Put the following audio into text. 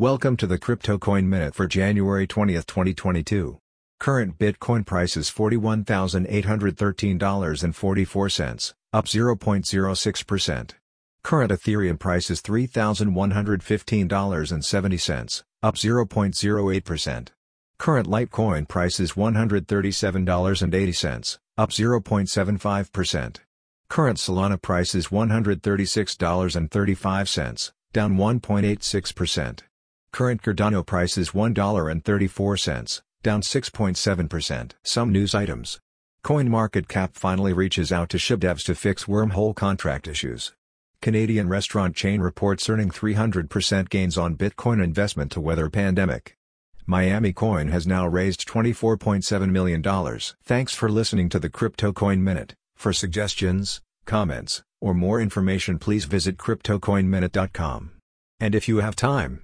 Welcome to the Crypto Coin Minute for January 20, 2022. Current Bitcoin price is $41,813.44, up 0.06%. Current Ethereum price is $3,115.70, up 0.08%. Current Litecoin price is $137.80, up 0.75%. Current Solana price is $136.35, down 1.86%. Current Cardano price is $1.34, down 6.7%. Some news items. CoinMarketCap finally reaches out to SHIB devs to fix wormhole contract issues. Canadian restaurant chain reports earning 300% gains on Bitcoin investment to weather pandemic. Miami Coin has now raised $24.7 million. Thanks for listening to the Crypto Coin Minute. For suggestions, comments, or more information please visit CryptoCoinMinute.com. And if you have time,